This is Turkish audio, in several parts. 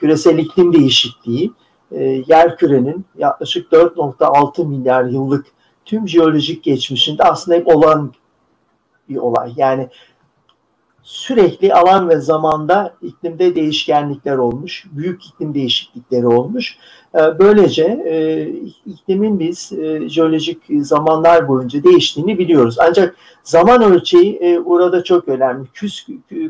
küresel iklim değişikliği e, yer kürenin yaklaşık 4.6 milyar yıllık tüm jeolojik geçmişinde aslında hep olan bir olay. Yani sürekli alan ve zamanda iklimde değişkenlikler olmuş, büyük iklim değişiklikleri olmuş. Ee, böylece e, iklimin biz e, jeolojik zamanlar boyunca değiştiğini biliyoruz. Ancak zaman ölçeği e, burada çok önemli. Küs,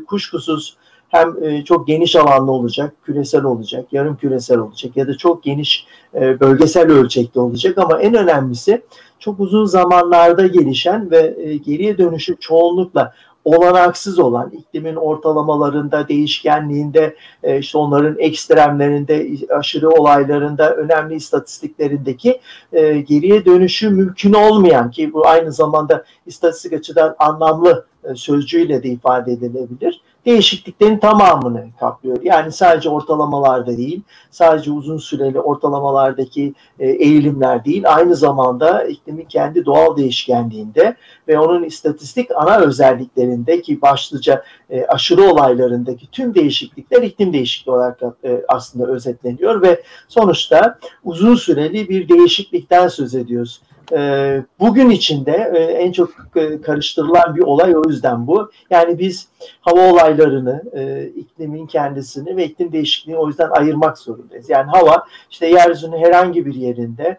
kuşkusuz hem çok geniş alanlı olacak, küresel olacak, yarım küresel olacak ya da çok geniş bölgesel ölçekte olacak ama en önemlisi çok uzun zamanlarda gelişen ve geriye dönüşü çoğunlukla olanaksız olan iklimin ortalamalarında, değişkenliğinde, e, işte onların ekstremlerinde, aşırı olaylarında, önemli istatistiklerindeki e, geriye dönüşü mümkün olmayan ki bu aynı zamanda istatistik açıdan anlamlı e, sözcüğüyle de ifade edilebilir değişikliklerin tamamını kaplıyor. Yani sadece ortalamalarda değil, sadece uzun süreli ortalamalardaki e, eğilimler değil, aynı zamanda iklimin kendi doğal değişkenliğinde ve onun istatistik ana özelliklerinde ki başlıca e, aşırı olaylarındaki tüm değişiklikler iklim değişikliği olarak e, aslında özetleniyor ve sonuçta uzun süreli bir değişiklikten söz ediyoruz. E, bugün içinde e, en çok e, karıştırılan bir olay o yüzden bu. Yani biz hava olaylarını, e, iklimin kendisini ve iklim değişikliğini o yüzden ayırmak zorundayız. Yani hava işte yeryüzünün herhangi bir yerinde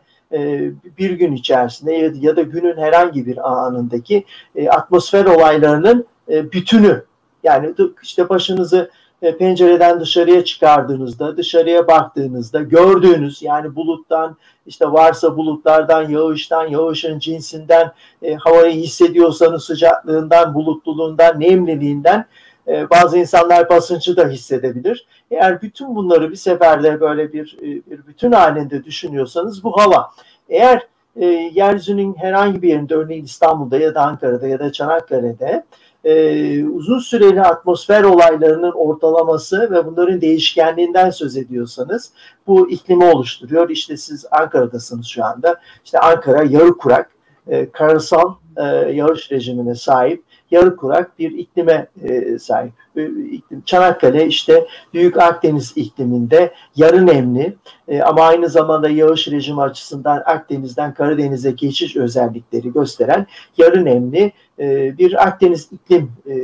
bir gün içerisinde ya, da günün herhangi bir anındaki atmosfer olaylarının bütünü. Yani işte başınızı e, pencereden dışarıya çıkardığınızda, dışarıya baktığınızda gördüğünüz yani buluttan işte varsa bulutlardan, yağıştan, yağışın cinsinden, e, havayı hissediyorsanız sıcaklığından, bulutluluğundan, nemliliğinden e, bazı insanlar basıncı da hissedebilir. Eğer bütün bunları bir seferde böyle bir, e, bir bütün halinde düşünüyorsanız bu hava. Eğer e, yeryüzünün herhangi bir yerinde örneğin İstanbul'da ya da Ankara'da ya da Çanakkale'de e, uzun süreli atmosfer olaylarının ortalaması ve bunların değişkenliğinden söz ediyorsanız bu iklimi oluşturuyor. İşte siz Ankara'dasınız şu anda. İşte Ankara yarı kurak, e, karasal e, yağış rejimine sahip yarı kurak bir iklime e, sahip. E, iklim. Çanakkale işte Büyük Akdeniz ikliminde yarı nemli e, ama aynı zamanda yağış rejimi açısından Akdeniz'den Karadeniz'e geçiş özellikleri gösteren yarı nemli e, bir Akdeniz iklim e,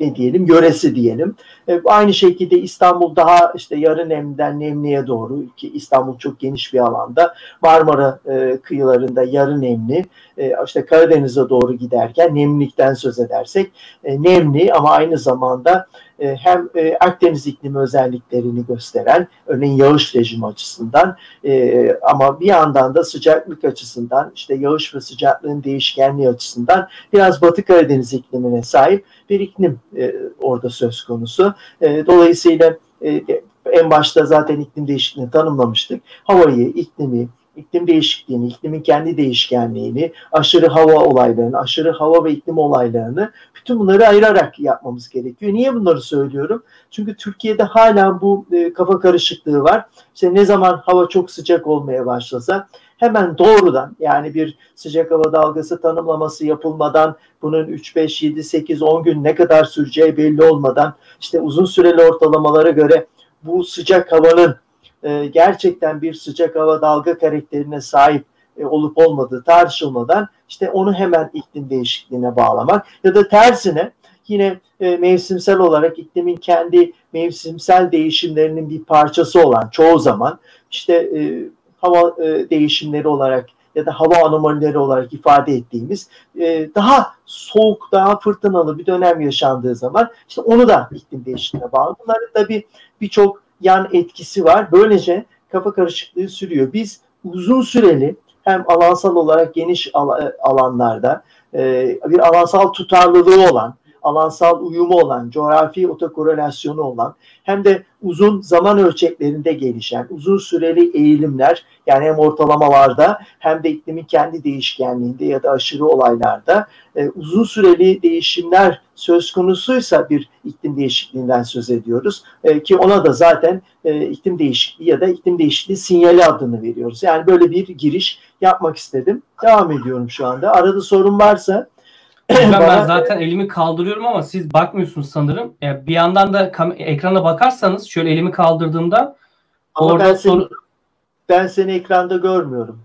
ne diyelim yöresi diyelim. E, aynı şekilde İstanbul daha işte yarı nemden nemliye doğru ki İstanbul çok geniş bir alanda Marmara e, kıyılarında yarı nemli e, işte Karadeniz'e doğru giderken nemlilikten söz edersek e, nemli ama aynı zamanda hem e, Akdeniz iklimi özelliklerini gösteren örneğin yağış rejimi açısından e, ama bir yandan da sıcaklık açısından işte yağış ve sıcaklığın değişkenliği açısından biraz Batı Karadeniz iklimine sahip bir iklim orada söz konusu. Dolayısıyla en başta zaten iklim değişikliğini tanımlamıştık. Havayı, iklimi, iklim değişikliğini, iklimin kendi değişkenliğini, aşırı hava olaylarını, aşırı hava ve iklim olaylarını bütün bunları ayırarak yapmamız gerekiyor. Niye bunları söylüyorum? Çünkü Türkiye'de hala bu e, kafa karışıklığı var. İşte ne zaman hava çok sıcak olmaya başlasa hemen doğrudan yani bir sıcak hava dalgası tanımlaması yapılmadan bunun 3, 5, 7, 8, 10 gün ne kadar süreceği belli olmadan işte uzun süreli ortalamalara göre bu sıcak havanın e, gerçekten bir sıcak hava dalga karakterine sahip e, olup olmadığı tartışılmadan işte onu hemen iklim değişikliğine bağlamak ya da tersine yine e, mevsimsel olarak iklimin kendi mevsimsel değişimlerinin bir parçası olan çoğu zaman işte e, hava e, değişimleri olarak ya da hava anomalileri olarak ifade ettiğimiz e, daha soğuk, daha fırtınalı bir dönem yaşandığı zaman işte onu da iklim değişikliğine bağlı. Bunların tabii birçok yan etkisi var. Böylece kafa karışıklığı sürüyor. Biz uzun süreli hem alansal olarak geniş alanlarda e, bir alansal tutarlılığı olan alansal uyumu olan, coğrafi otokorelasyonu olan hem de uzun zaman ölçeklerinde gelişen, uzun süreli eğilimler yani hem ortalamalarda hem de iklimin kendi değişkenliğinde ya da aşırı olaylarda e, uzun süreli değişimler söz konusuysa bir iklim değişikliğinden söz ediyoruz. E, ki ona da zaten e, iklim değişikliği ya da iklim değişikliği sinyali adını veriyoruz. Yani böyle bir giriş yapmak istedim. Devam ediyorum şu anda. Arada sorun varsa ben, ben zaten elimi kaldırıyorum ama siz bakmıyorsunuz sanırım. Yani bir yandan da ekrana bakarsanız şöyle elimi kaldırdığımda ama orada ben seni, soru... ben seni ekranda görmüyorum.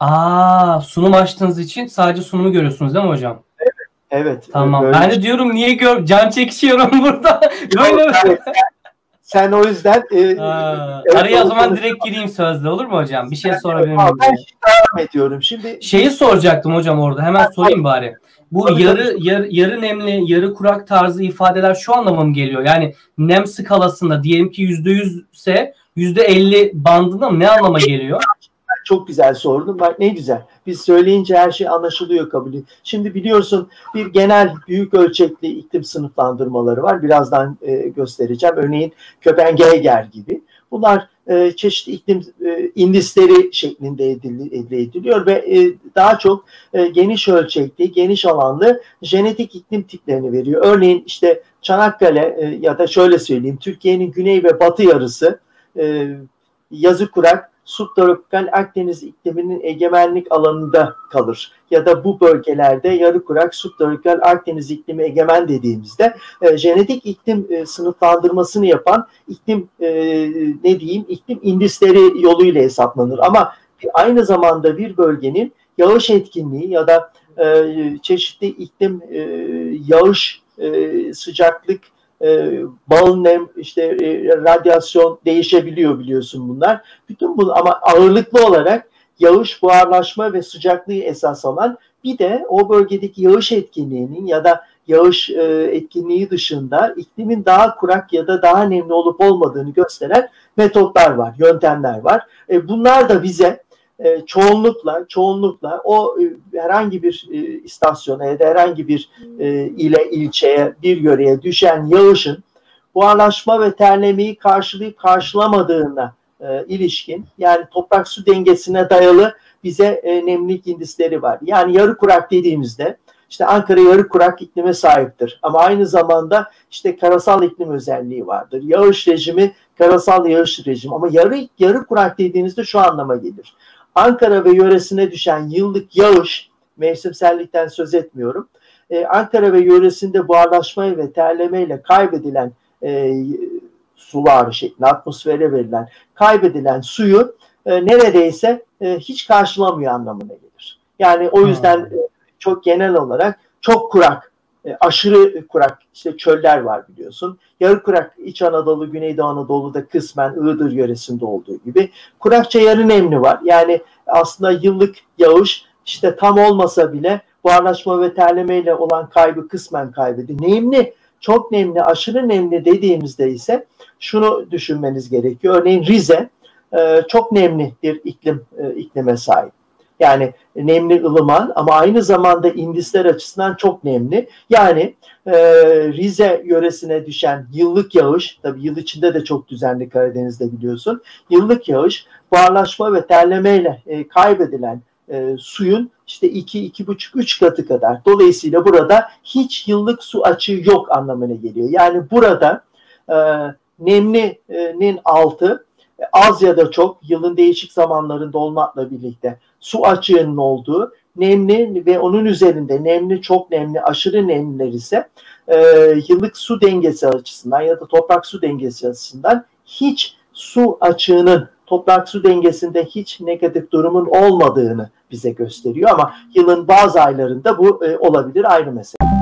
Aa, sunum açtığınız için sadece sunumu görüyorsunuz değil mi hocam? Evet. Evet. Tamam. Böyle... Ben de diyorum niye gör can çekişiyorum burada. Böyle. Sen o yüzden e, Aa, evet, araya o zaman direkt gireyim sözde olur mu hocam? Bir şey sorabilir miyim? Ben devam ediyorum. Şimdi şeyi soracaktım hocam orada. Hemen sorayım bari. Bu tabii, yarı, tabii. yarı yarı nemli, yarı kurak tarzı ifadeler şu anlama mı geliyor? Yani nem skalasında diyelim ki %100 ise %50 bandında mı ne anlama geliyor? Çok güzel sordun. Bak ne güzel. Biz söyleyince her şey anlaşılıyor kabul. Şimdi biliyorsun bir genel büyük ölçekli iklim sınıflandırmaları var. Birazdan e, göstereceğim. Örneğin Köpengeger gibi. Bunlar e, çeşitli iklim e, indisleri şeklinde elde ediliyor ve e, daha çok e, geniş ölçekli, geniş alanlı jenetik iklim tiplerini veriyor. Örneğin işte Çanakkale e, ya da şöyle söyleyeyim Türkiye'nin güney ve batı yarısı e, yazı kurak subtropikal Akdeniz ikliminin egemenlik alanında kalır. Ya da bu bölgelerde yarı kurak subtropikal Akdeniz iklimi egemen dediğimizde e, jenetik iklim e, sınıflandırmasını yapan iklim e, ne diyeyim iklim indisleri yoluyla hesaplanır. Ama aynı zamanda bir bölgenin yağış etkinliği ya da e, çeşitli iklim e, yağış e, sıcaklık e, bal nem, işte e, radyasyon değişebiliyor biliyorsun bunlar. Bütün bu ama ağırlıklı olarak yağış, buharlaşma ve sıcaklığı esas alan bir de o bölgedeki yağış etkinliğinin ya da yağış e, etkinliği dışında iklimin daha kurak ya da daha nemli olup olmadığını gösteren metotlar var, yöntemler var. E, bunlar da bize e, çoğunlukla çoğunlukla o e, herhangi bir e, istasyona ya da herhangi bir ile ilçeye bir yöreye düşen yağışın buharlaşma ve terlemeyi karşılayıp karşılamadığına ilişkin yani toprak su dengesine dayalı bize e, nemlilik indisleri var. Yani yarı kurak dediğimizde işte Ankara yarı kurak iklime sahiptir. Ama aynı zamanda işte karasal iklim özelliği vardır. Yağış rejimi karasal yağış rejimi. Ama yarı yarı kurak dediğinizde şu anlama gelir. Ankara ve yöresine düşen yıllık yağış, mevsimsellikten söz etmiyorum. Ee, Ankara ve yöresinde buharlaşmayı ve terlemeyle kaybedilen e, sular şeklinde atmosfere verilen kaybedilen suyu e, neredeyse e, hiç karşılamıyor anlamına gelir. Yani o yüzden hmm. e, çok genel olarak çok kurak e, aşırı kurak işte çöller var biliyorsun. Yarı kurak İç Anadolu, Güneydoğu Anadolu'da kısmen Iğdır yöresinde olduğu gibi. Kurakça yarı nemli var. Yani aslında yıllık yağış işte tam olmasa bile buharlaşma ve terlemeyle olan kaybı kısmen kaybediyor. Nemli, çok nemli, aşırı nemli dediğimizde ise şunu düşünmeniz gerekiyor. Örneğin Rize e, çok nemli bir iklim e, iklime sahip. Yani nemli ılıman ama aynı zamanda indisler açısından çok nemli. Yani e, Rize yöresine düşen yıllık yağış, tabii yıl içinde de çok düzenli Karadeniz'de biliyorsun. Yıllık yağış buharlaşma ve terlemeyle e, kaybedilen e, suyun işte 2 iki, 2,5-3 katı kadar. Dolayısıyla burada hiç yıllık su açığı yok anlamına geliyor. Yani burada e, nemlinin altı az ya da çok yılın değişik zamanlarında olmakla birlikte su açığının olduğu nemli ve onun üzerinde nemli, çok nemli, aşırı nemliler ise e, yıllık su dengesi açısından ya da toprak su dengesi açısından hiç su açığının toprak su dengesinde hiç negatif durumun olmadığını bize gösteriyor ama yılın bazı aylarında bu e, olabilir ayrı mesele.